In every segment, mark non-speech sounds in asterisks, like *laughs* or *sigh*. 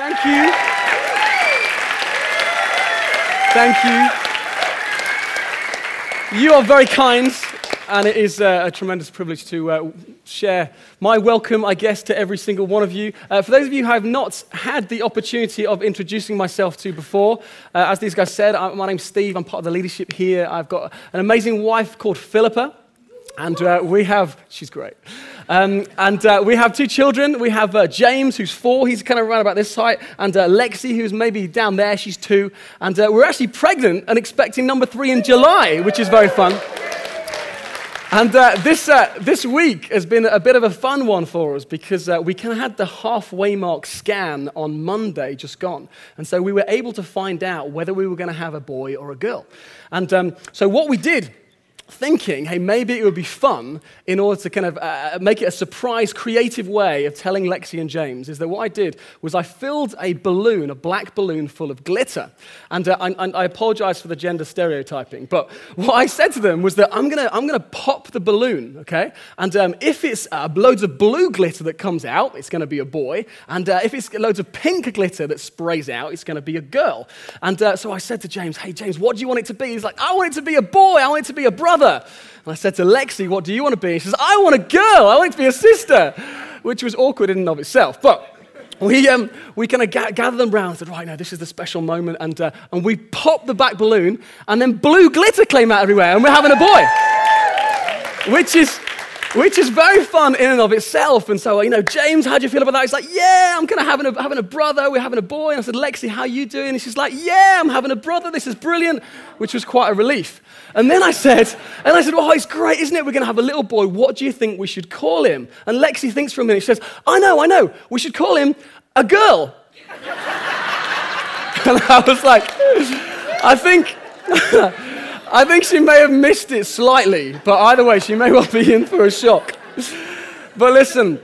Thank you. Thank you. You are very kind, and it is uh, a tremendous privilege to uh, share my welcome, I guess, to every single one of you. Uh, for those of you who have not had the opportunity of introducing myself to before, uh, as these guys said, I, my name's Steve. I'm part of the leadership here. I've got an amazing wife called Philippa, and uh, we have, she's great. Um, and uh, we have two children. We have uh, James, who's four, he's kind of around about this height, and uh, Lexi, who's maybe down there, she's two. And uh, we're actually pregnant and expecting number three in July, which is very fun. And uh, this, uh, this week has been a bit of a fun one for us because uh, we kind of had the halfway mark scan on Monday just gone. And so we were able to find out whether we were going to have a boy or a girl. And um, so what we did thinking, hey, maybe it would be fun in order to kind of uh, make it a surprise, creative way of telling Lexi and James, is that what I did was I filled a balloon, a black balloon full of glitter. And uh, I, I, apologize for the gender stereotyping, but what I said to them was that I'm going to I'm gonna pop the balloon, okay? And um, if it's uh, loads of blue glitter that comes out, it's going to be a boy. And uh, if it's loads of pink glitter that sprays out, it's going to be a girl. And uh, so I said to James, hey, James, what do you want it to be? He's like, I want it to be a boy. I want it to be a brother brother. And I said to Lexi, What do you want to be? She says, I want a girl. I want to be a sister, which was awkward in and of itself. But we, um, we kind of ga- gathered them round and said, Right now, this is the special moment. And, uh, and we popped the back balloon, and then blue glitter came out everywhere, and we're having a boy, which is which is very fun in and of itself. And so, you know, James, how do you feel about that? He's like, yeah, I'm kind of having a, having a brother. We're having a boy. And I said, Lexi, how you doing? And she's like, yeah, I'm having a brother. This is brilliant, which was quite a relief. And then I said, and I said, oh, it's great, isn't it? We're going to have a little boy. What do you think we should call him? And Lexi thinks for a minute. She says, I know, I know. We should call him a girl. *laughs* and I was like, I think. *laughs* I think she may have missed it slightly, but either way, she may well be in for a shock. But listen,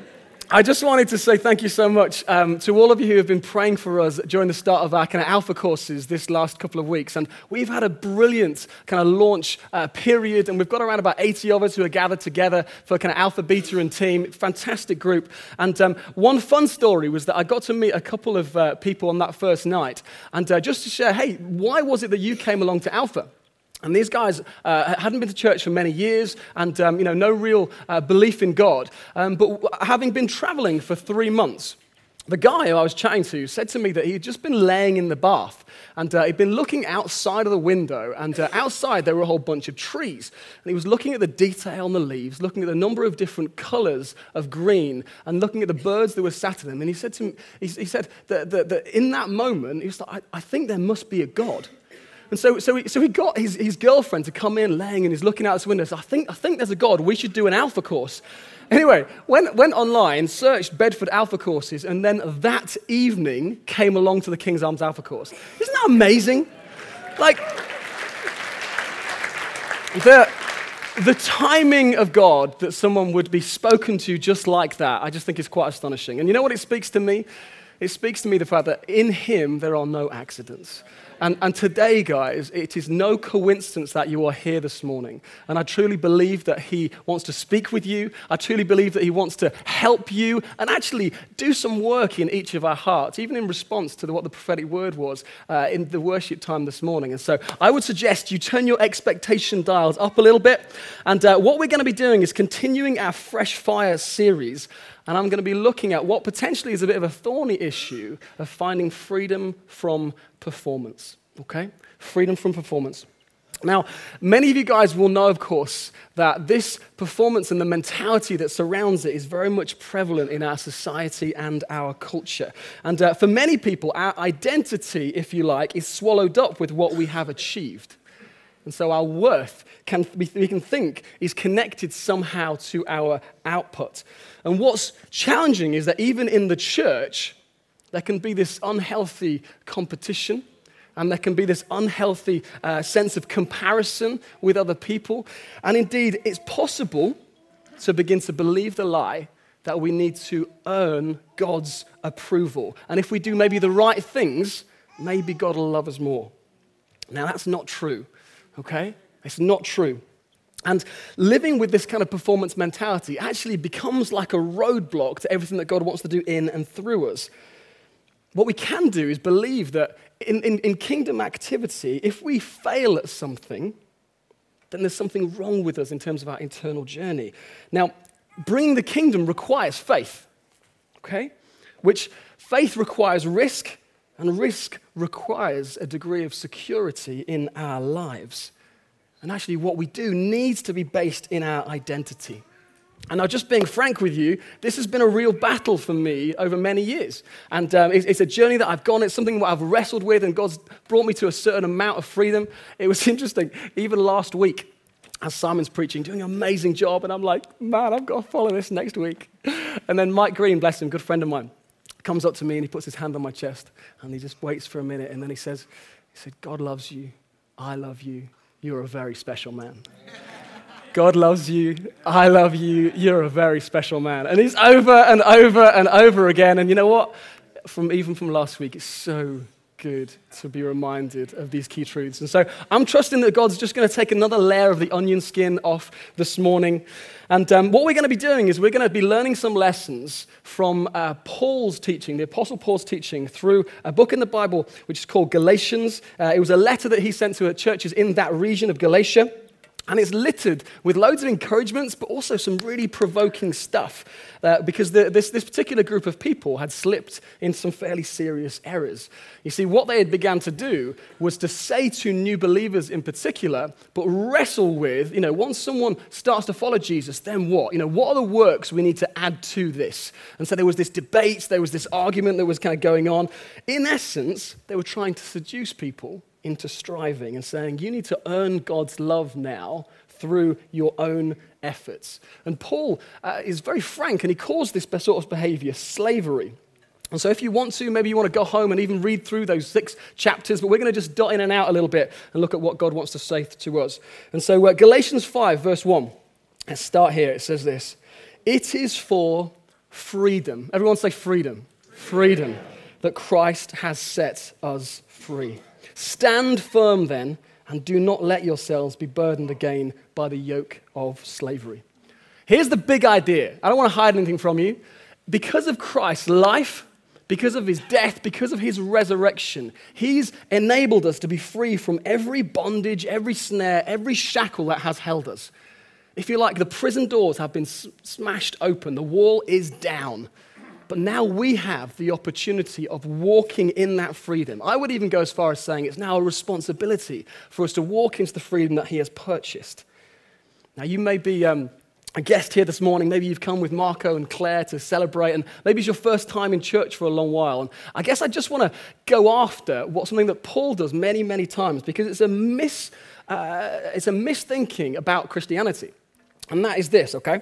I just wanted to say thank you so much um, to all of you who have been praying for us during the start of our kind of alpha courses this last couple of weeks. And we've had a brilliant kind of launch uh, period, and we've got around about 80 of us who are gathered together for kind of alpha, beta, and team. Fantastic group. And um, one fun story was that I got to meet a couple of uh, people on that first night. And uh, just to share, hey, why was it that you came along to alpha? And these guys uh, hadn't been to church for many years and, um, you know, no real uh, belief in God. Um, but having been traveling for three months, the guy who I was chatting to said to me that he had just been laying in the bath and uh, he'd been looking outside of the window, and uh, outside there were a whole bunch of trees. And he was looking at the detail on the leaves, looking at the number of different colors of green, and looking at the birds that were sat in them. And he said to me, he, he said that, that, that, in that moment, he was like, I, I think there must be a God. And so, so, he, so he got his, his girlfriend to come in laying and he's looking out this window. I think, I think there's a God. We should do an alpha course. Anyway, went, went online, searched Bedford alpha courses, and then that evening came along to the King's Arms alpha course. Isn't that amazing? Like, the, the timing of God that someone would be spoken to just like that, I just think is quite astonishing. And you know what it speaks to me? It speaks to me the fact that in Him there are no accidents. And, and today, guys, it is no coincidence that you are here this morning. And I truly believe that He wants to speak with you. I truly believe that He wants to help you and actually do some work in each of our hearts, even in response to the, what the prophetic word was uh, in the worship time this morning. And so I would suggest you turn your expectation dials up a little bit. And uh, what we're going to be doing is continuing our Fresh Fire series and I'm going to be looking at what potentially is a bit of a thorny issue of finding freedom from performance. Okay? Freedom from performance. Now, many of you guys will know, of course, that this performance and the mentality that surrounds it is very much prevalent in our society and our culture. And uh, for many people, our identity, if you like, is swallowed up with what we have achieved. And so our worth can, we can think is connected somehow to our output. And what's challenging is that even in the church, there can be this unhealthy competition and there can be this unhealthy uh, sense of comparison with other people. And indeed, it's possible to begin to believe the lie that we need to earn God's approval. And if we do maybe the right things, maybe God will love us more. Now, that's not true okay? It's not true. And living with this kind of performance mentality actually becomes like a roadblock to everything that God wants to do in and through us. what we can do is believe that in, in, in kingdom activity, if we fail at something, then there's something wrong with us in terms of our internal journey. Now, bringing the kingdom requires faith, okay? Which faith requires risk, and risk requires a degree of security in our lives. And actually, what we do needs to be based in our identity. And now, just being frank with you, this has been a real battle for me over many years. And um, it's, it's, a journey that I've gone, it's something that I've wrestled with, and God's brought me to a certain amount of freedom. It was *laughs* interesting, even last week, as Simon's preaching, doing an amazing job, and I'm like, man, I've got to follow this next week. *laughs* And then Mike Green, bless him, good friend of mine, comes up to me and he puts his hand on my chest, and he just waits for a minute, and then he says, he said, God loves you, I love you, you're a very special man. *laughs* God loves you. I love you. You're a very special man. And it's over and over and over again. And you know what? From, even from last week, it's so good to be reminded of these key truths. And so I'm trusting that God's just going to take another layer of the onion skin off this morning. And um, what we're going to be doing is we're going to be learning some lessons from uh, Paul's teaching, the Apostle Paul's teaching, through a book in the Bible which is called Galatians. Uh, it was a letter that he sent to churches in that region of Galatia. And it's littered with loads of encouragements, but also some really provoking stuff. Uh, because the, this, this particular group of people had slipped in some fairly serious errors. You see, what they had begun to do was to say to new believers in particular, but wrestle with, you know, once someone starts to follow Jesus, then what? You know, what are the works we need to add to this? And so there was this debate, there was this argument that was kind of going on. In essence, they were trying to seduce people into striving and saying, you need to earn God's love now through your own efforts. And Paul uh, is very frank and he calls this sort of behavior slavery. And so, if you want to, maybe you want to go home and even read through those six chapters, but we're going to just dot in and out a little bit and look at what God wants to say to us. And so, uh, Galatians 5, verse 1, let's start here. It says this It is for freedom. Everyone say freedom. Freedom that Christ has set us free. Stand firm then, and do not let yourselves be burdened again by the yoke of slavery. Here's the big idea. I don't want to hide anything from you. Because of Christ's life, because of his death, because of his resurrection, he's enabled us to be free from every bondage, every snare, every shackle that has held us. If you like, the prison doors have been smashed open, the wall is down. But now we have the opportunity of walking in that freedom. I would even go as far as saying it's now a responsibility for us to walk into the freedom that He has purchased. Now, you may be um, a guest here this morning. Maybe you've come with Marco and Claire to celebrate, and maybe it's your first time in church for a long while. And I guess I just want to go after what something that Paul does many, many times because it's a, mis, uh, it's a misthinking about Christianity. And that is this, okay?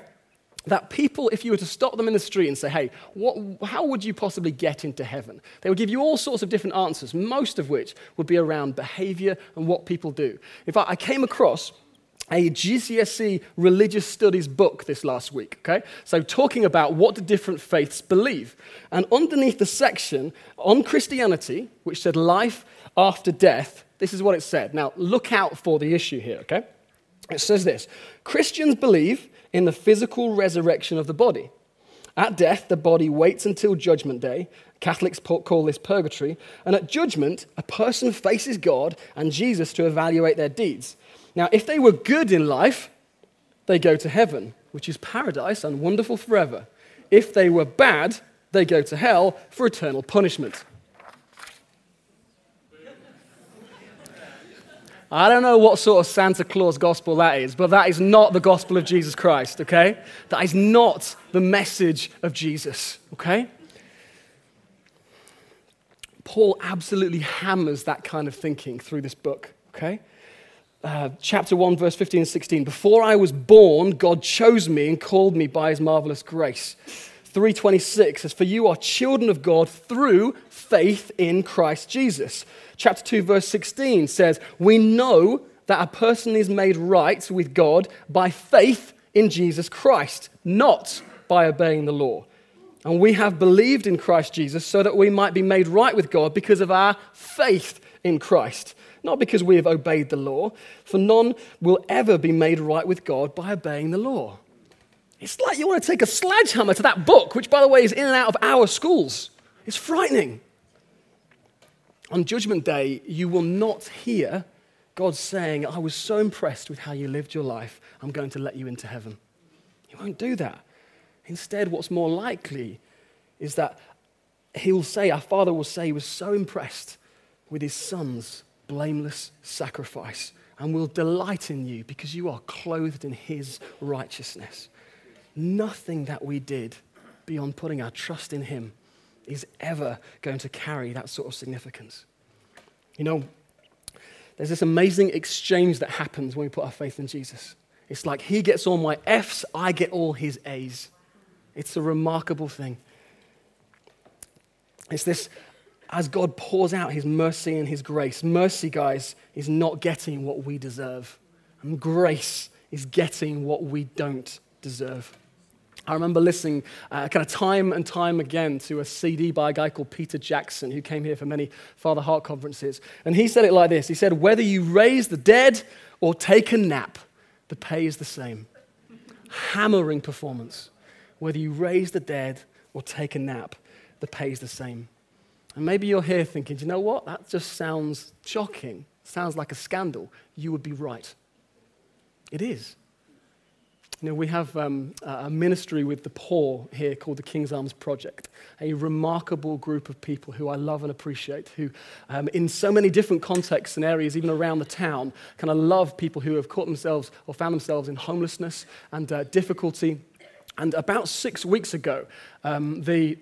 That people, if you were to stop them in the street and say, hey, what, how would you possibly get into heaven? They would give you all sorts of different answers, most of which would be around behavior and what people do. In fact, I came across a GCSE religious studies book this last week, okay? So, talking about what the different faiths believe. And underneath the section on Christianity, which said life after death, this is what it said. Now, look out for the issue here, okay? It says this Christians believe in the physical resurrection of the body. At death, the body waits until judgment day. Catholics call this purgatory. And at judgment, a person faces God and Jesus to evaluate their deeds. Now, if they were good in life, they go to heaven, which is paradise and wonderful forever. If they were bad, they go to hell for eternal punishment. I don't know what sort of Santa Claus gospel that is, but that is not the gospel of Jesus Christ, okay? That is not the message of Jesus, okay? Paul absolutely hammers that kind of thinking through this book, okay? Uh, chapter 1, verse 15 and 16. Before I was born, God chose me and called me by his marvelous grace. 326 says, For you are children of God through faith in Christ Jesus. Chapter 2, verse 16 says, We know that a person is made right with God by faith in Jesus Christ, not by obeying the law. And we have believed in Christ Jesus so that we might be made right with God because of our faith in Christ, not because we have obeyed the law, for none will ever be made right with God by obeying the law. It's like you want to take a sledgehammer to that book, which, by the way, is in and out of our schools. It's frightening. On Judgment Day, you will not hear God saying, I was so impressed with how you lived your life, I'm going to let you into heaven. He won't do that. Instead, what's more likely is that he will say, Our Father will say, He was so impressed with His Son's blameless sacrifice and will delight in you because you are clothed in His righteousness. Nothing that we did beyond putting our trust in Him is ever going to carry that sort of significance. You know, there's this amazing exchange that happens when we put our faith in Jesus. It's like He gets all my F's, I get all His A's. It's a remarkable thing. It's this as God pours out his mercy and his grace. Mercy, guys, is not getting what we deserve, and grace is getting what we don't deserve. I remember listening uh, kind of time and time again to a CD by a guy called Peter Jackson, who came here for many Father Heart conferences. And he said it like this He said, Whether you raise the dead or take a nap, the pay is the same. Hammering performance. Whether you raise the dead or take a nap, the pay is the same. And maybe you're here thinking, you know what? That just sounds shocking. Sounds like a scandal. You would be right. It is. You know, we have um, a ministry with the poor here called the King's Arms Project, a remarkable group of people who I love and appreciate, who, um, in so many different contexts and areas, even around the town, kind of love people who have caught themselves or found themselves in homelessness and uh, difficulty. And about six weeks ago, um, the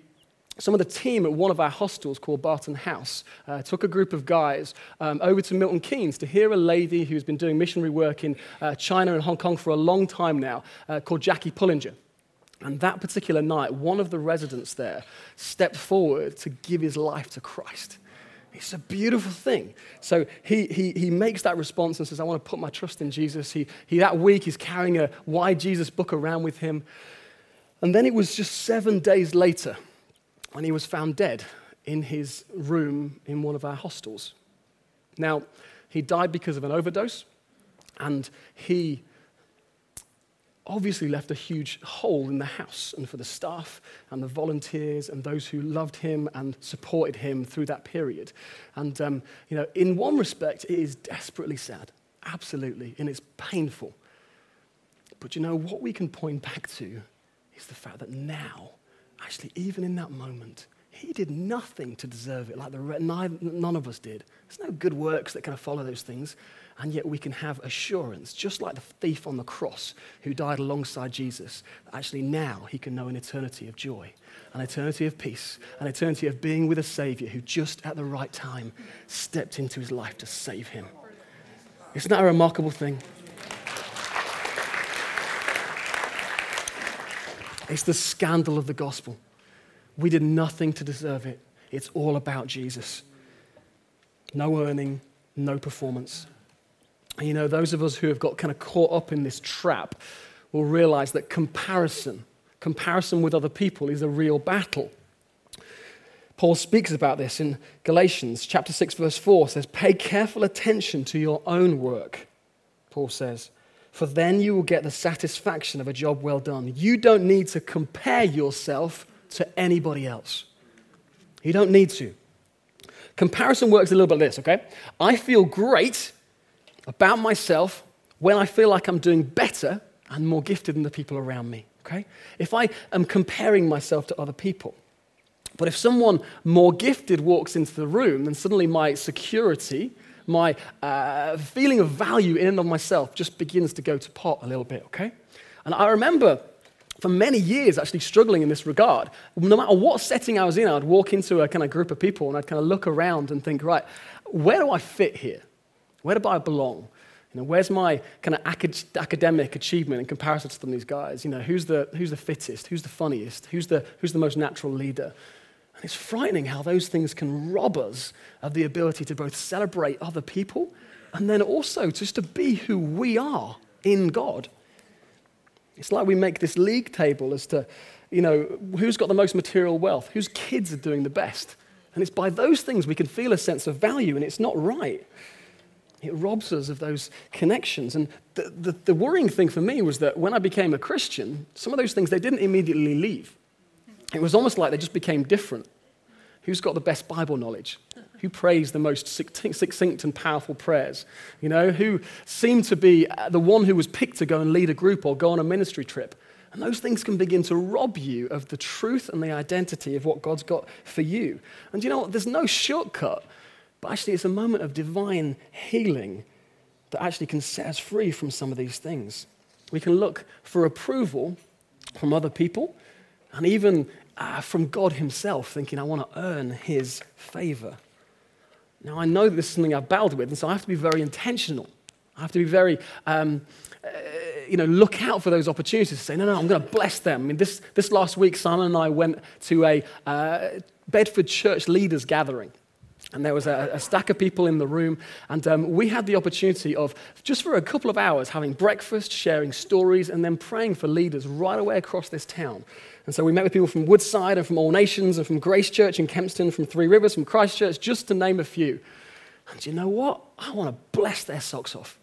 some of the team at one of our hostels called Barton House uh, took a group of guys um, over to Milton Keynes to hear a lady who's been doing missionary work in uh, China and Hong Kong for a long time now uh, called Jackie Pullinger. And that particular night, one of the residents there stepped forward to give his life to Christ. It's a beautiful thing. So he, he, he makes that response and says, I want to put my trust in Jesus. He, he, that week, he's carrying a Why Jesus book around with him. And then it was just seven days later and he was found dead in his room in one of our hostels. Now, he died because of an overdose, and he obviously left a huge hole in the house and for the staff and the volunteers and those who loved him and supported him through that period. And, um, you know, in one respect, it is desperately sad, absolutely, and it's painful. But you know, what we can point back to is the fact that now, actually, even in that moment, he did nothing to deserve it, like the, none of us did. There's no good works that kind of follow those things. And yet we can have assurance, just like the thief on the cross who died alongside Jesus, that actually now he can know an eternity of joy, an eternity of peace, an eternity of being with a Savior who just at the right time stepped into his life to save him. Isn't that a remarkable thing? It's the scandal of the gospel. We did nothing to deserve it. It's all about Jesus. No earning, no performance. And you know, those of us who have got kind of caught up in this trap will realize that comparison, comparison with other people, is a real battle. Paul speaks about this in Galatians chapter 6 verse 4 says pay careful attention to your own work Paul says for then you will get the satisfaction of a job well done. You don't need to compare yourself to anybody else. You don't need to. Comparison works a little bit like this, okay? I feel great about myself when I feel like I'm doing better and more gifted than the people around me, okay? If I am comparing myself to other people. But if someone more gifted walks into the room, then suddenly my security my uh, feeling of value in and of myself just begins to go to pot a little bit, okay? And I remember for many years actually struggling in this regard. No matter what setting I was in, I'd walk into a kind of group of people and I'd kind of look around and think, right, where do I fit here? Where do I belong? You know, where's my kind of academic achievement in comparison to some of these guys? You know, who's the, who's the fittest? Who's the funniest? Who's the, who's the most natural leader? And it's frightening how those things can rob us of the ability to both celebrate other people and then also just to be who we are in God. It's like we make this league table as to, you know, who's got the most material wealth, whose kids are doing the best. And it's by those things we can feel a sense of value, and it's not right. It robs us of those connections. And the, the, the worrying thing for me was that when I became a Christian, some of those things they didn't immediately leave. It was almost like they just became different. Who's got the best Bible knowledge? who prays the most succinct and powerful prayers, you know, who seemed to be uh, the one who was picked to go and lead a group or go on a ministry trip. And those things can begin to rob you of the truth and the identity of what God's got for you. And you know what? There's no shortcut, but actually, it's a moment of divine healing that actually can set us free from some of these things. We can look for approval from other people and even uh, from God Himself, thinking, I want to earn His favor. Now, I know this is something I've battled with, and so I have to be very intentional. I have to be very, um, uh, you know, look out for those opportunities to say, no, no, I'm going to bless them. I mean, this, this last week, Simon and I went to a uh, Bedford church leaders gathering. And there was a, a, stack of people in the room, and um, we had the opportunity of just for a couple of hours having breakfast, sharing stories, and then praying for leaders right away across this town. And so we met with people from Woodside and from All Nations and from Grace Church in Kempston, from Three Rivers, from Christchurch, just to name a few. And you know what? I want to bless their socks off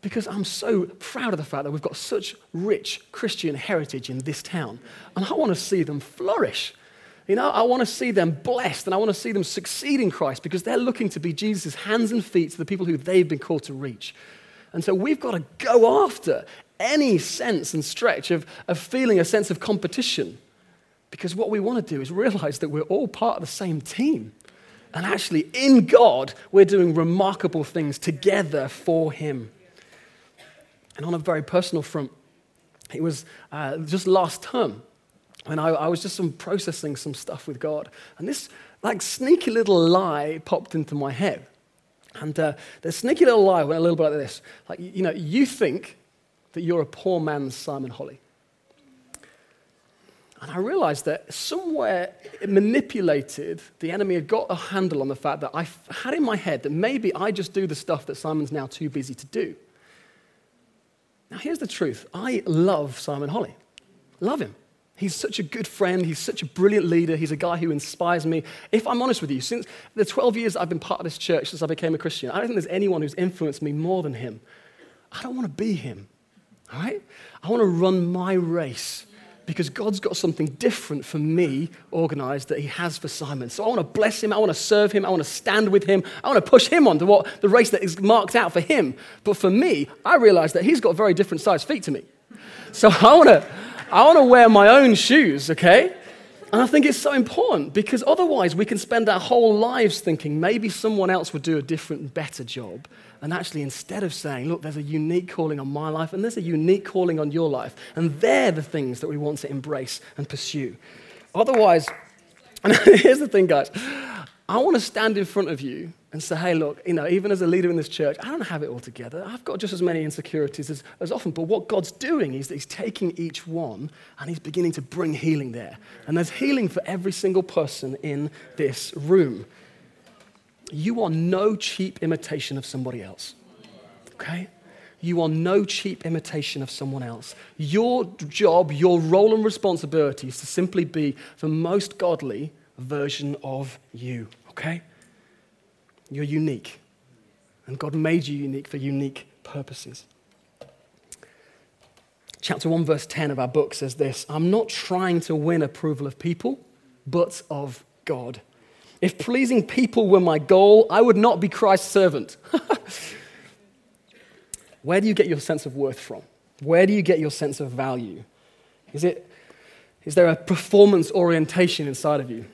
because I'm so proud of the fact that we've got such rich Christian heritage in this town. And I want to see them flourish. You know, I want to see them blessed and I want to see them succeed in Christ because they're looking to be Jesus' hands and feet to the people who they've been called to reach. And so we've got to go after any sense and stretch of, of feeling a sense of competition because what we want to do is realize that we're all part of the same team. And actually, in God, we're doing remarkable things together for Him. And on a very personal front, it was uh, just last term and I, I, was just some processing some stuff with God. And this like sneaky little lie popped into my head. And uh, the sneaky little lie went a little bit like this. Like, you know, you think that you're a poor man's Simon Holley. And I realized that somewhere it manipulated, the enemy had got a handle on the fact that I had in my head that maybe I just do the stuff that Simon's now too busy to do. Now, here's the truth I love Simon Holley, love him. He's such a good friend. He's such a brilliant leader. He's a guy who inspires me. If I'm honest with you, since the 12 years I've been part of this church, since I became a Christian, I don't think there's anyone who's influenced me more than him. I don't want to be him, all right? I want to run my race because God's got something different for me organized that He has for Simon. So I want to bless him. I want to serve him. I want to stand with him. I want to push him on to what the race that is marked out for him. But for me, I realize that he's got very different sized feet to me. So I want to. I want to wear my own shoes, okay? And I think it's so important because otherwise we can spend our whole lives thinking maybe someone else would do a different, better job. And actually, instead of saying, look, there's a unique calling on my life and there's a unique calling on your life, and they're the things that we want to embrace and pursue. Otherwise, and *laughs* here's the thing, guys I want to stand in front of you and say, hey, look, you know, even as a leader in this church, I don't have it all together. I've got just as many insecurities as, as often. But what God's doing is that He's taking each one and He's beginning to bring healing there. And there's healing for every single person in this room. You are no cheap imitation of somebody else, okay? You are no cheap imitation of someone else. Your job, your role and responsibility is to simply be the most godly version of you, okay? You're unique. And God made you unique for unique purposes. Chapter 1, verse 10 of our book says this I'm not trying to win approval of people, but of God. If pleasing people were my goal, I would not be Christ's servant. *laughs* Where do you get your sense of worth from? Where do you get your sense of value? Is, it, is there a performance orientation inside of you?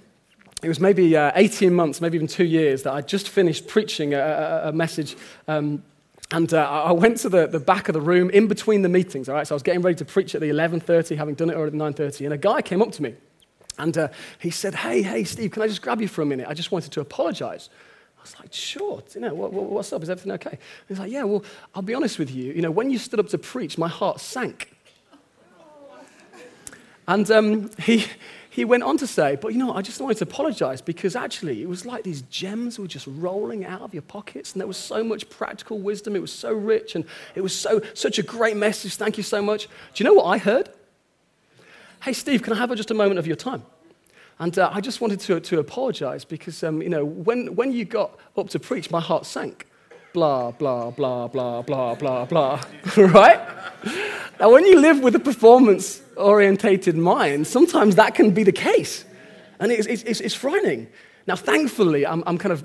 It was maybe uh, 18 months, maybe even two years, that I'd just finished preaching a, a, a message. Um, and uh, I went to the, the back of the room in between the meetings, all right? So I was getting ready to preach at the 11.30, having done it already at 9.30. And a guy came up to me. And uh, he said, hey, hey, Steve, can I just grab you for a minute? I just wanted to apologize. I was like, sure, you know, what, what's up? Is everything okay? He's like, yeah, well, I'll be honest with you. You know, when you stood up to preach, my heart sank. And um, he, he went on to say, But you know, I just wanted to apologize because actually it was like these gems were just rolling out of your pockets, and there was so much practical wisdom. It was so rich, and it was so, such a great message. Thank you so much. Do you know what I heard? Hey, Steve, can I have just a moment of your time? And uh, I just wanted to, to apologize because, um, you know, when, when you got up to preach, my heart sank. Blah, blah, blah, blah, blah, blah, blah. *laughs* right? Now, when you live with a performance orientated mind, sometimes that can be the case. And it's, it's, it's frightening. Now, thankfully, I'm, I'm kind of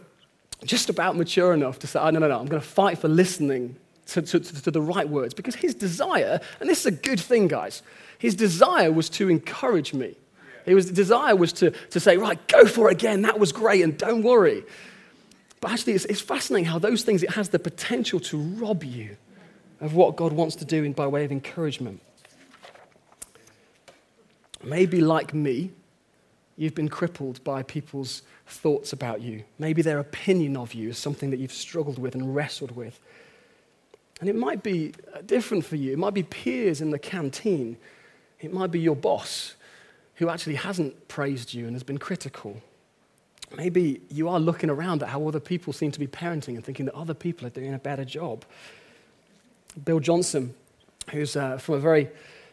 just about mature enough to say, oh, no, no, no, I'm going to fight for listening to, to, to, the right words. Because his desire, and this is a good thing, guys, his desire was to encourage me. His desire was to, to say, right, go for it again. That was great, and don't worry. But actually, it's, it's fascinating how those things, it has the potential to rob you of what God wants to do in, by way of encouragement. Maybe like me, you've been crippled by people's thoughts about you. Maybe their opinion of you is something that you've struggled with and wrestled with. And it might be uh, different for you. It might be peers in the canteen. It might be your boss who actually hasn't praised you and has been critical. Maybe you are looking around at how other people seem to be parenting and thinking that other people are doing a better job. Bill Johnson, who's uh, from a very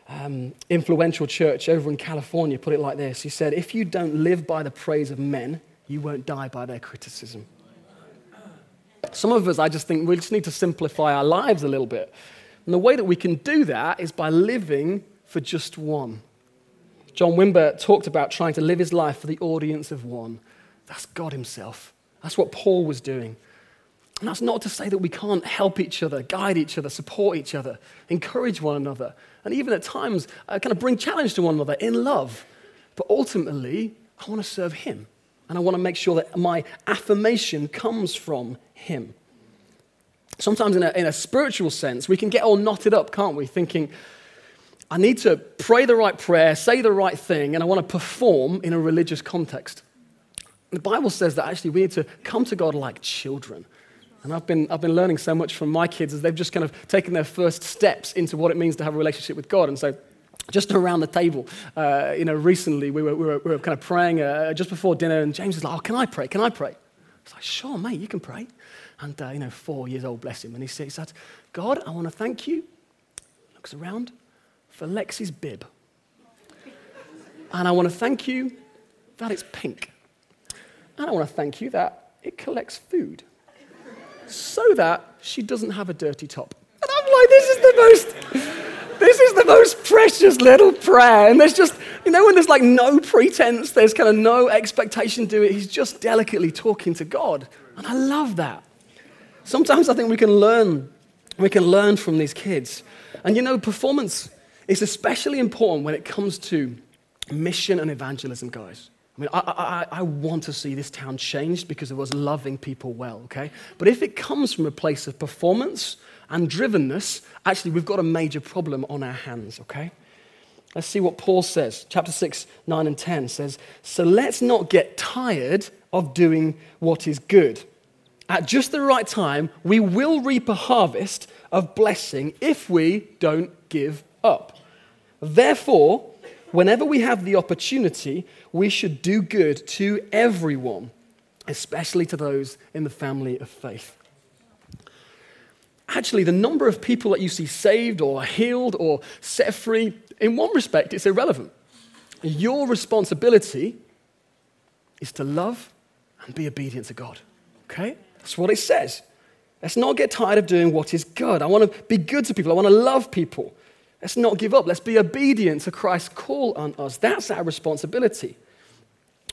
um, influential church over in California, put it like this He said, If you don't live by the praise of men, you won't die by their criticism. Some of us, I just think we just need to simplify our lives a little bit. And the way that we can do that is by living for just one. John Wimber talked about trying to live his life for the audience of one. That's God Himself. That's what Paul was doing. And that's not to say that we can't help each other, guide each other, support each other, encourage one another, and even at times uh, kind of bring challenge to one another in love. But ultimately, I want to serve Him. And I want to make sure that my affirmation comes from Him. Sometimes, in a, in a spiritual sense, we can get all knotted up, can't we? Thinking, I need to pray the right prayer, say the right thing, and I want to perform in a religious context. The Bible says that actually we need to come to God like children. And I've been, I've been learning so much from my kids as they've just kind of taken their first steps into what it means to have a relationship with God. And so, just around the table, uh, you know, recently we were, we were, we were kind of praying uh, just before dinner, and James was like, Oh, can I pray? Can I pray? I was like, Sure, mate, you can pray. And, uh, you know, four years old, bless him. And he said, God, I want to thank you. Looks around for Lexi's bib. And I want to thank you that it's pink. And I want to thank you that it collects food so that she doesn't have a dirty top. And I'm like, this is the most, this is the most precious little prayer. And there's just, you know, when there's like no pretense, there's kind of no expectation to it. He's just delicately talking to God. And I love that. Sometimes I think we can learn, we can learn from these kids. And you know, performance is especially important when it comes to mission and evangelism, guys. I mean, I, I, I, want to see this town changed because it was loving people well, okay? But if it comes from a place of performance and drivenness, actually, we've got a major problem on our hands, okay? Let's see what Paul says. Chapter 6, 9, and 10 says, So let's not get tired of doing what is good. At just the right time, we will reap a harvest of blessing if we don't give up. Therefore, whenever we have the opportunity, we should do good to everyone, especially to those in the family of faith. Actually, the number of people that you see saved or healed or set free, in one respect, it's irrelevant. Your responsibility is to love and be obedient to God. Okay? That's what it says. Let's not get tired of doing what is good. I want to be good to people. I want to love people. Let's not give up. Let's be obedient to Christ's call on us. That's our responsibility.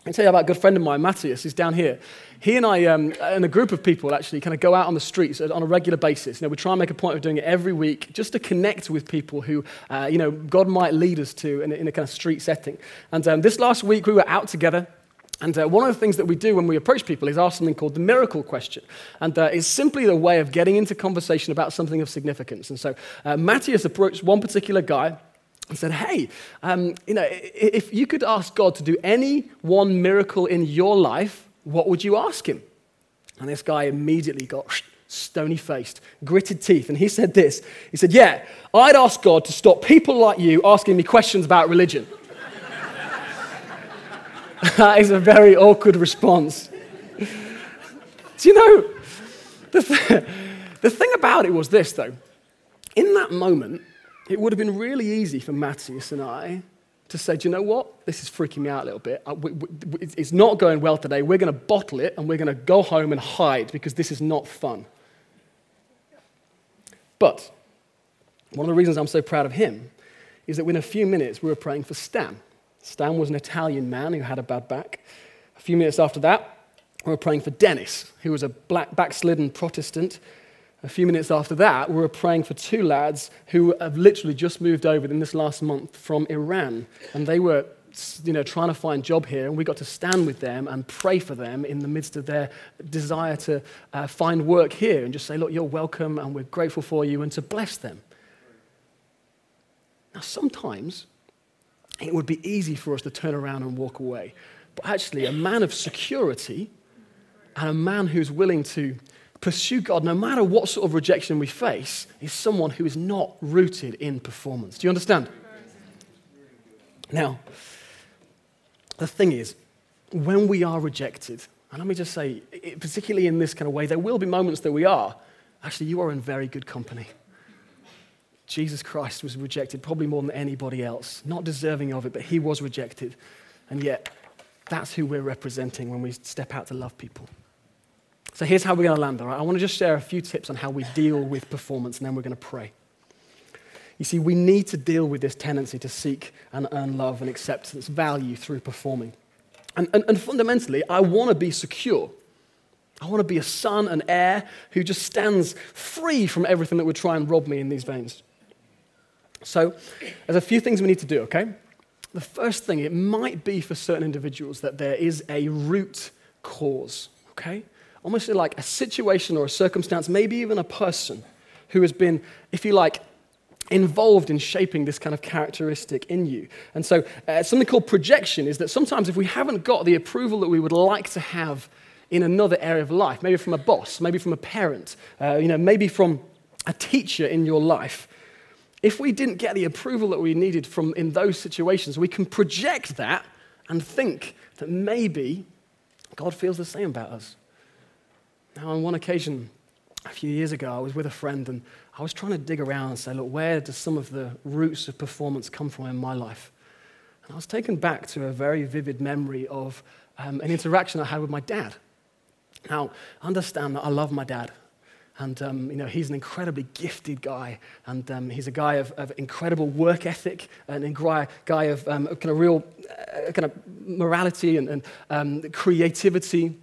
I tell you about a good friend of mine, Matthias. He's down here. He and I, um, and a group of people, actually, kind of go out on the streets on a regular basis. You know, we try and make a point of doing it every week, just to connect with people who, uh, you know, God might lead us to in a, in a kind of street setting. And um, this last week, we were out together. And uh, one of the things that we do when we approach people is ask something called the miracle question. And uh, it's simply the way of getting into conversation about something of significance. And so uh, Matthias approached one particular guy and said, Hey, um, you know, if you could ask God to do any one miracle in your life, what would you ask him? And this guy immediately got stony faced, gritted teeth. And he said this He said, Yeah, I'd ask God to stop people like you asking me questions about religion. *laughs* that is a very awkward response. Do you know, the, th- the thing about it was this, though. In that moment, it would have been really easy for Matthias and I to say, do you know what? This is freaking me out a little bit. Uh, it's not going well today. We're going to bottle it and we're going to go home and hide because this is not fun. But one of the reasons I'm so proud of him is that within a few minutes we were praying for Stan. Stan was an Italian man who had a bad back. A few minutes after that, we were praying for Dennis, who was a black backslidden Protestant. A few minutes after that, we were praying for two lads who have literally just moved over in this last month from Iran. And they were you know, trying to find a job here, and we got to stand with them and pray for them in the midst of their desire to uh, find work here and just say, look, you're welcome and we're grateful for you, and to bless them. Now, sometimes it would be easy for us to turn around and walk away. But actually, a man of security and a man who's willing to pursue God no matter what sort of rejection we face is someone who is not rooted in performance. Do you understand? Now, the thing is, when we are rejected, and let me just say, particularly in this kind of way, there will be moments that we are. Actually, you are in very good company. Jesus Christ was rejected probably more than anybody else, not deserving of it, but he was rejected. And yet, that's who we're representing when we step out to love people. So here's how we're going to land, all right? I want to just share a few tips on how we deal with performance, and then we're going to pray. You see, we need to deal with this tendency to seek and earn love and acceptance, value through performing. And, and, and fundamentally, I want to be secure. I want to be a son, an heir who just stands free from everything that would try and rob me in these veins. So, there's a few things we need to do, okay? The first thing, it might be for certain individuals that there is a root cause, okay? Almost like a situation or a circumstance, maybe even a person who has been, if you like, involved in shaping this kind of characteristic in you. And so, uh, something called projection is that sometimes if we haven't got the approval that we would like to have in another area of life, maybe from a boss, maybe from a parent, uh, you know, maybe from a teacher in your life, if we didn't get the approval that we needed from in those situations, we can project that and think that maybe God feels the same about us. Now, on one occasion, a few years ago, I was with a friend and I was trying to dig around and say, look, where does some of the roots of performance come from in my life? And I was taken back to a very vivid memory of um, an interaction I had with my dad. Now, understand that I love my dad. And, um, you know, he's an incredibly gifted guy. And um, he's a guy of, of, incredible work ethic and a guy of um, kind of real uh, kind of morality and, and um, creativity.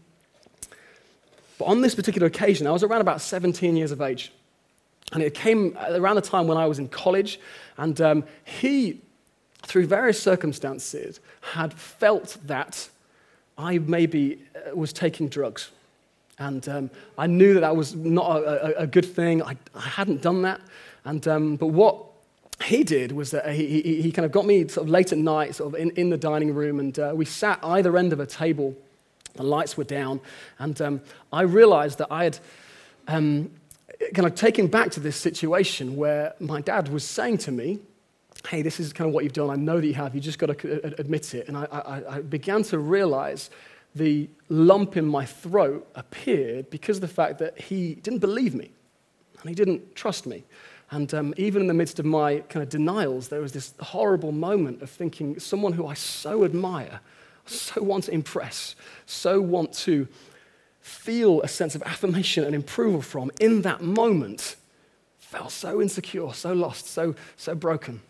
But on this particular occasion, I was around about 17 years of age. And it came around the time when I was in college. And um, he, through various circumstances, had felt that I maybe uh, was taking drugs. And um, I knew that that was not a, a, a good thing. I, I, hadn't done that. And, um, but what he did was that he, he, he, kind of got me sort of late at night, sort of in, in the dining room, and uh, we sat either end of a table. The lights were down. And um, I realized that I had um, kind of taken back to this situation where my dad was saying to me, Hey, this is kind of what you've done. I know that you have. You just got to admit it. And I, I, I began to realize the lump in my throat appeared because of the fact that he didn't believe me and he didn't trust me. And um, even in the midst of my kind of denials, there was this horrible moment of thinking someone who I so admire, so want to impress, so want to feel a sense of affirmation and approval from in that moment felt so insecure, so lost, so, so broken.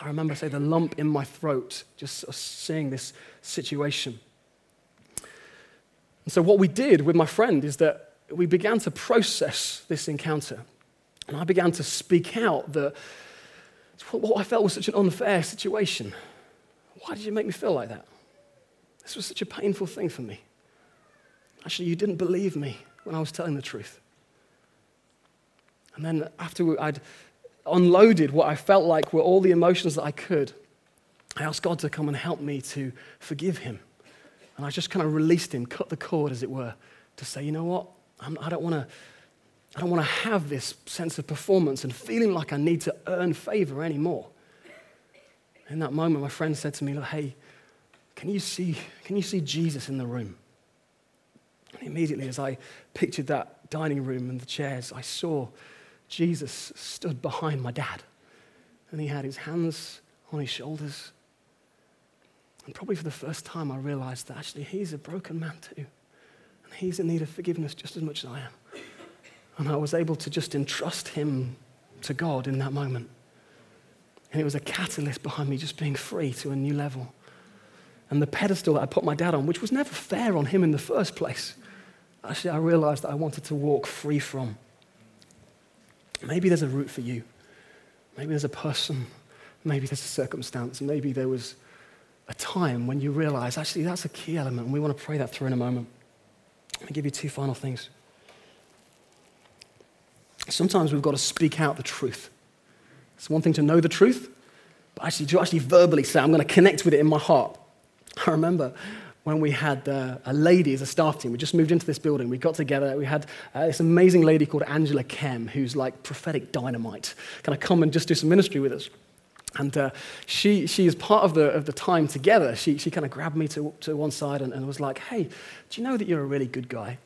I remember, say, the lump in my throat, just seeing this situation. And so, what we did with my friend is that we began to process this encounter. And I began to speak out that what I felt was such an unfair situation. Why did you make me feel like that? This was such a painful thing for me. Actually, you didn't believe me when I was telling the truth. And then, after I'd unloaded what I felt like were all the emotions that I could, I asked God to come and help me to forgive him. And I just kind of released him, cut the cord, as it were, to say, you know what? I'm, I don't want to. I don't want to have this sense of performance and feeling like I need to earn favor anymore. In that moment, my friend said to me, Hey, can you see, can you see Jesus in the room? And immediately, as I pictured that dining room and the chairs, I saw Jesus stood behind my dad. And he had his hands on his shoulders and probably for the first time, I realized that actually he's a broken man too. And he's in need of forgiveness just as much as I am. And I was able to just entrust him to God in that moment. And it was a catalyst behind me just being free to a new level. and the pedestal that I put my dad on, which was never fair on him in the first place, actually, I realized that I wanted to walk free from. Maybe there's a route for you. Maybe there's a person. Maybe there's a circumstance. Maybe there was a time when you realize, actually, that's a key element, and we want to pray that through in a moment. Let me give you two final things. Sometimes we've got to speak out the truth. It's one thing to know the truth, but actually to actually verbally say, I'm going to connect with it in my heart. *laughs* I remember when we had uh, a lady as a staff team. We just moved into this building. We got together. We had uh, this amazing lady called Angela Kem, who's like prophetic dynamite. Can I come and just do some ministry with us? And uh, she, she is part of the, of the time together. She, she kind of grabbed me to, to one side and, and was like, hey, do you know that you're a really good guy?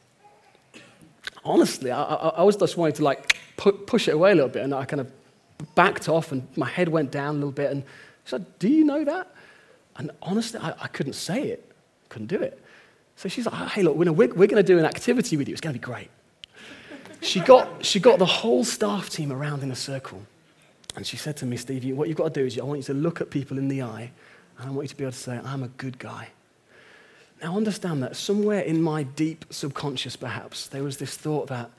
Honestly, I, I, I was just wanting to like pu- push it away a little bit, and I kind of backed off, and my head went down a little bit. And she said, "Do you know that?" And honestly, I, I couldn't say it, couldn't do it. So she's like, "Hey, look, we're, we're going to do an activity with you. It's going to be great." She got, she got the whole staff team around in a circle. And she said to me, Steve, what you've got to do is I want you to look at people in the eye, and I want you to be able to say, I'm a good guy. Now, understand that somewhere in my deep subconscious, perhaps, there was this thought that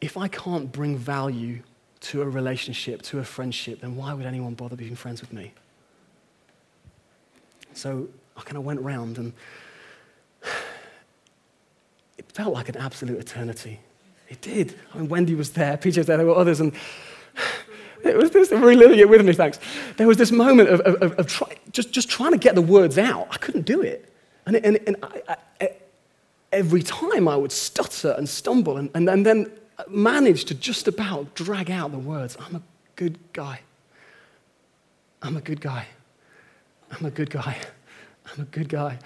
if I can't bring value to a relationship, to a friendship, then why would anyone bother being friends with me? So I kind of went round and *sighs* it felt like an absolute eternity. It did. I mean, Wendy was there, PJ was there, there were others, and it was this, reliving it with me, thanks. There was this moment of, of, of try, just, just trying to get the words out. I couldn't do it. And, and, and I, I, every time I would stutter and stumble and, and, and then manage to just about drag out the words I'm a good guy. I'm a good guy. I'm a good guy. I'm a good guy.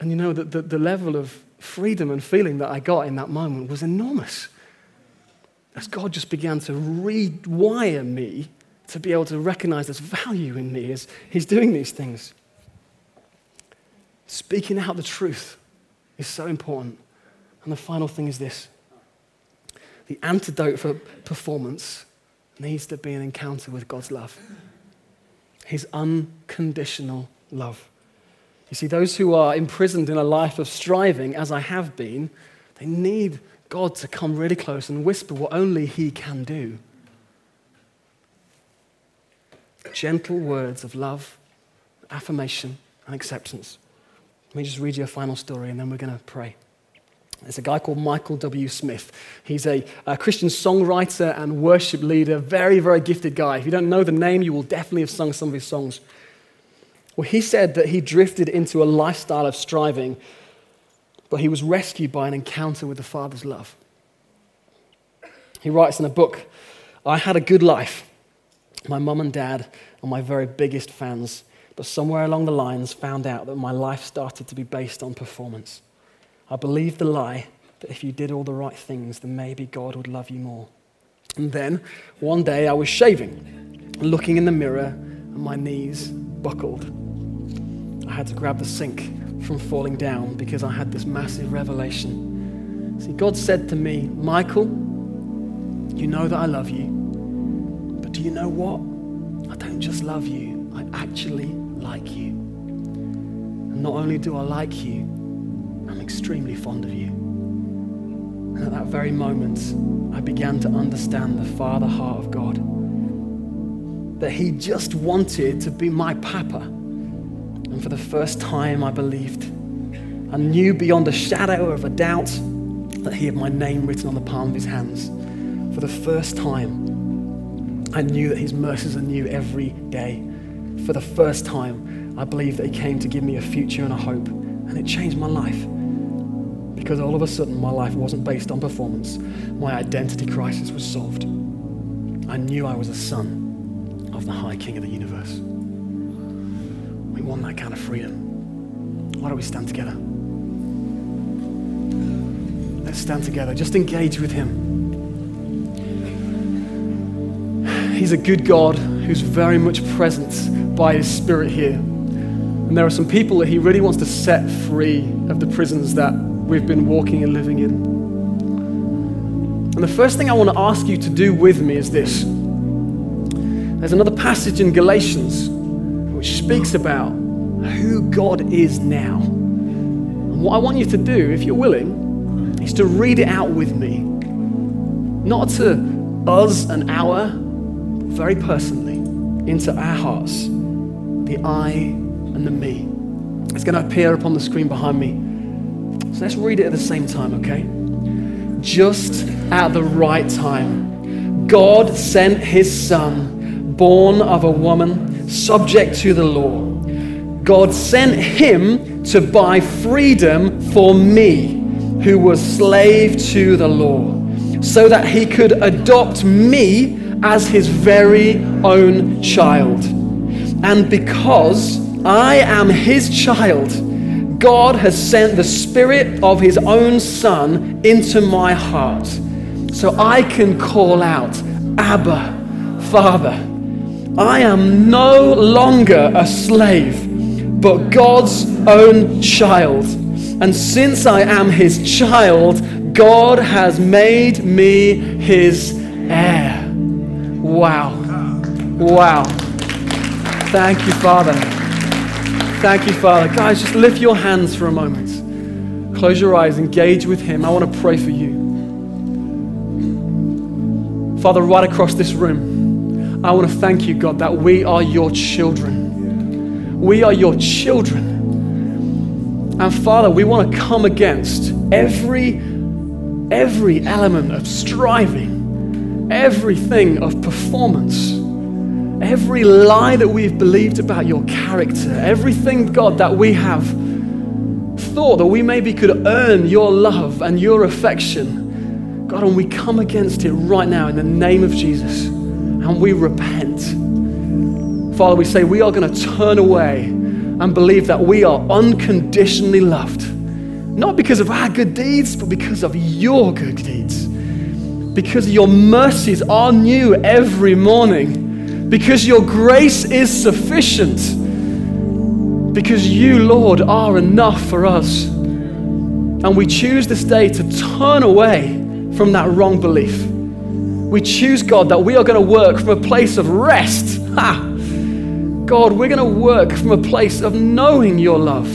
And you know, the, the, the level of freedom and feeling that I got in that moment was enormous. As God just began to rewire me to be able to recognize there's value in me as He's doing these things. Speaking out the truth is so important. And the final thing is this the antidote for performance needs to be an encounter with God's love, His unconditional love. You see, those who are imprisoned in a life of striving, as I have been, they need God to come really close and whisper what only He can do. Gentle words of love, affirmation, and acceptance. Let me just read you a final story and then we're going to pray. There's a guy called Michael W. Smith. He's a, a, Christian songwriter and worship leader, very, very gifted guy. If you don't know the name, you will definitely have sung some of his songs. Well, he said that he drifted into a lifestyle of striving, but he was rescued by an encounter with the Father's love. He writes in a book I had a good life. My mum and dad are my very biggest fans but somewhere along the lines found out that my life started to be based on performance. I believed the lie that if you did all the right things, then maybe God would love you more. And then one day I was shaving, looking in the mirror, and my knees buckled. I had to grab the sink from falling down because I had this massive revelation. See, God said to me, Michael, you know that I love you, but do you know what? I don't just love you, I actually like you. And not only do I like you, I'm extremely fond of you. And at that very moment, I began to understand the Father heart of God. That He just wanted to be my Papa. And for the first time, I believed. I knew beyond a shadow of a doubt that He had my name written on the palm of His hands. For the first time, I knew that His mercies are new every day for the first time, I believed that He came to give me a future and a hope. And it changed my life. Because all of a sudden, my life wasn't based on performance. My identity crisis was solved. I knew I was a son of the High King of the universe. We want that kind of freedom. Why don't we stand together? Let's stand together. Just engage with Him. He's a good God who's very much present by His Spirit here. And there are some people that He really wants to set free of the prisons that we've been walking and living in. And the first thing I want to ask you to do with me is this. There's another passage in Galatians which speaks about who God is now. And what I want you to do, if you're willing, is to read it out with me. Not to us and our, very personally, into our hearts, the I and the me. It's going to appear upon the screen behind me. So let's read it at the same time, okay? Just at the right time, God sent his son, born of a woman, subject to the law. God sent him to buy freedom for me, who was slave to the law, so that he could adopt me as his very own child. And because I am his child, God has sent the spirit of his own son into my heart. So I can call out, Abba, Father. I am no longer a slave, but God's own child. And since I am his child, God has made me his heir. Wow. Wow. Thank you, Father. Thank you, Father. Guys, just lift your hands for a moment. Close your eyes, engage with Him. I want to pray for you. Father, right across this room, I want to thank you, God, that we are your children. We are your children. And Father, we want to come against every, every element of striving, everything of performance, every lie that we've believed about your character, everything, God, that we have thought that we maybe could earn your love and your affection. God, and we come against it right now in the name of Jesus and we repent. Father, we say we are going to turn away and believe that we are unconditionally loved. Not because of our good deeds, but because of your good deeds. Because your mercies are new every morning. Because your grace is sufficient. Because you, Lord, are enough for us. And we choose this day to turn away from that wrong belief. We choose, God, that we are going to work from a place of rest. *laughs* Ha! God, we're going to work from a place of knowing your love,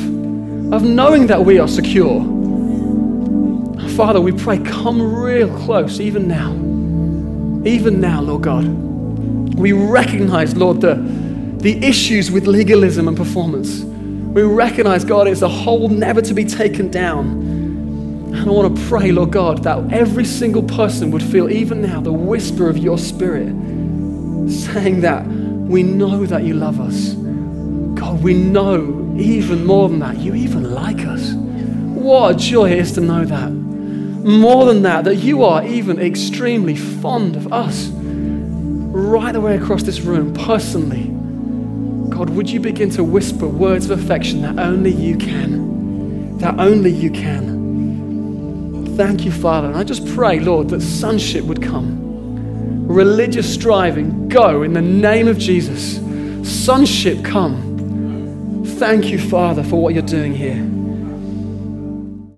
of knowing that we are secure. Father, we pray, come real close, even now. Even now, Lord God. We recognize, Lord, the, the issues with legalism and performance. We recognize, God, it's a hole never to be taken down. And I want to pray, Lord God, that every single person would feel, even now, the whisper of your spirit saying that we know that you love us. God, we know even more than that, you even like us. What a joy it is to know that. More than that, that you are even extremely fond of us. Right the way across this room, personally. God, would you begin to whisper words of affection that only you can? That only you can. Thank you, Father. And I just pray, Lord, that sonship would come. Religious striving, go in the name of Jesus. Sonship, come. Thank you, Father, for what you're doing here.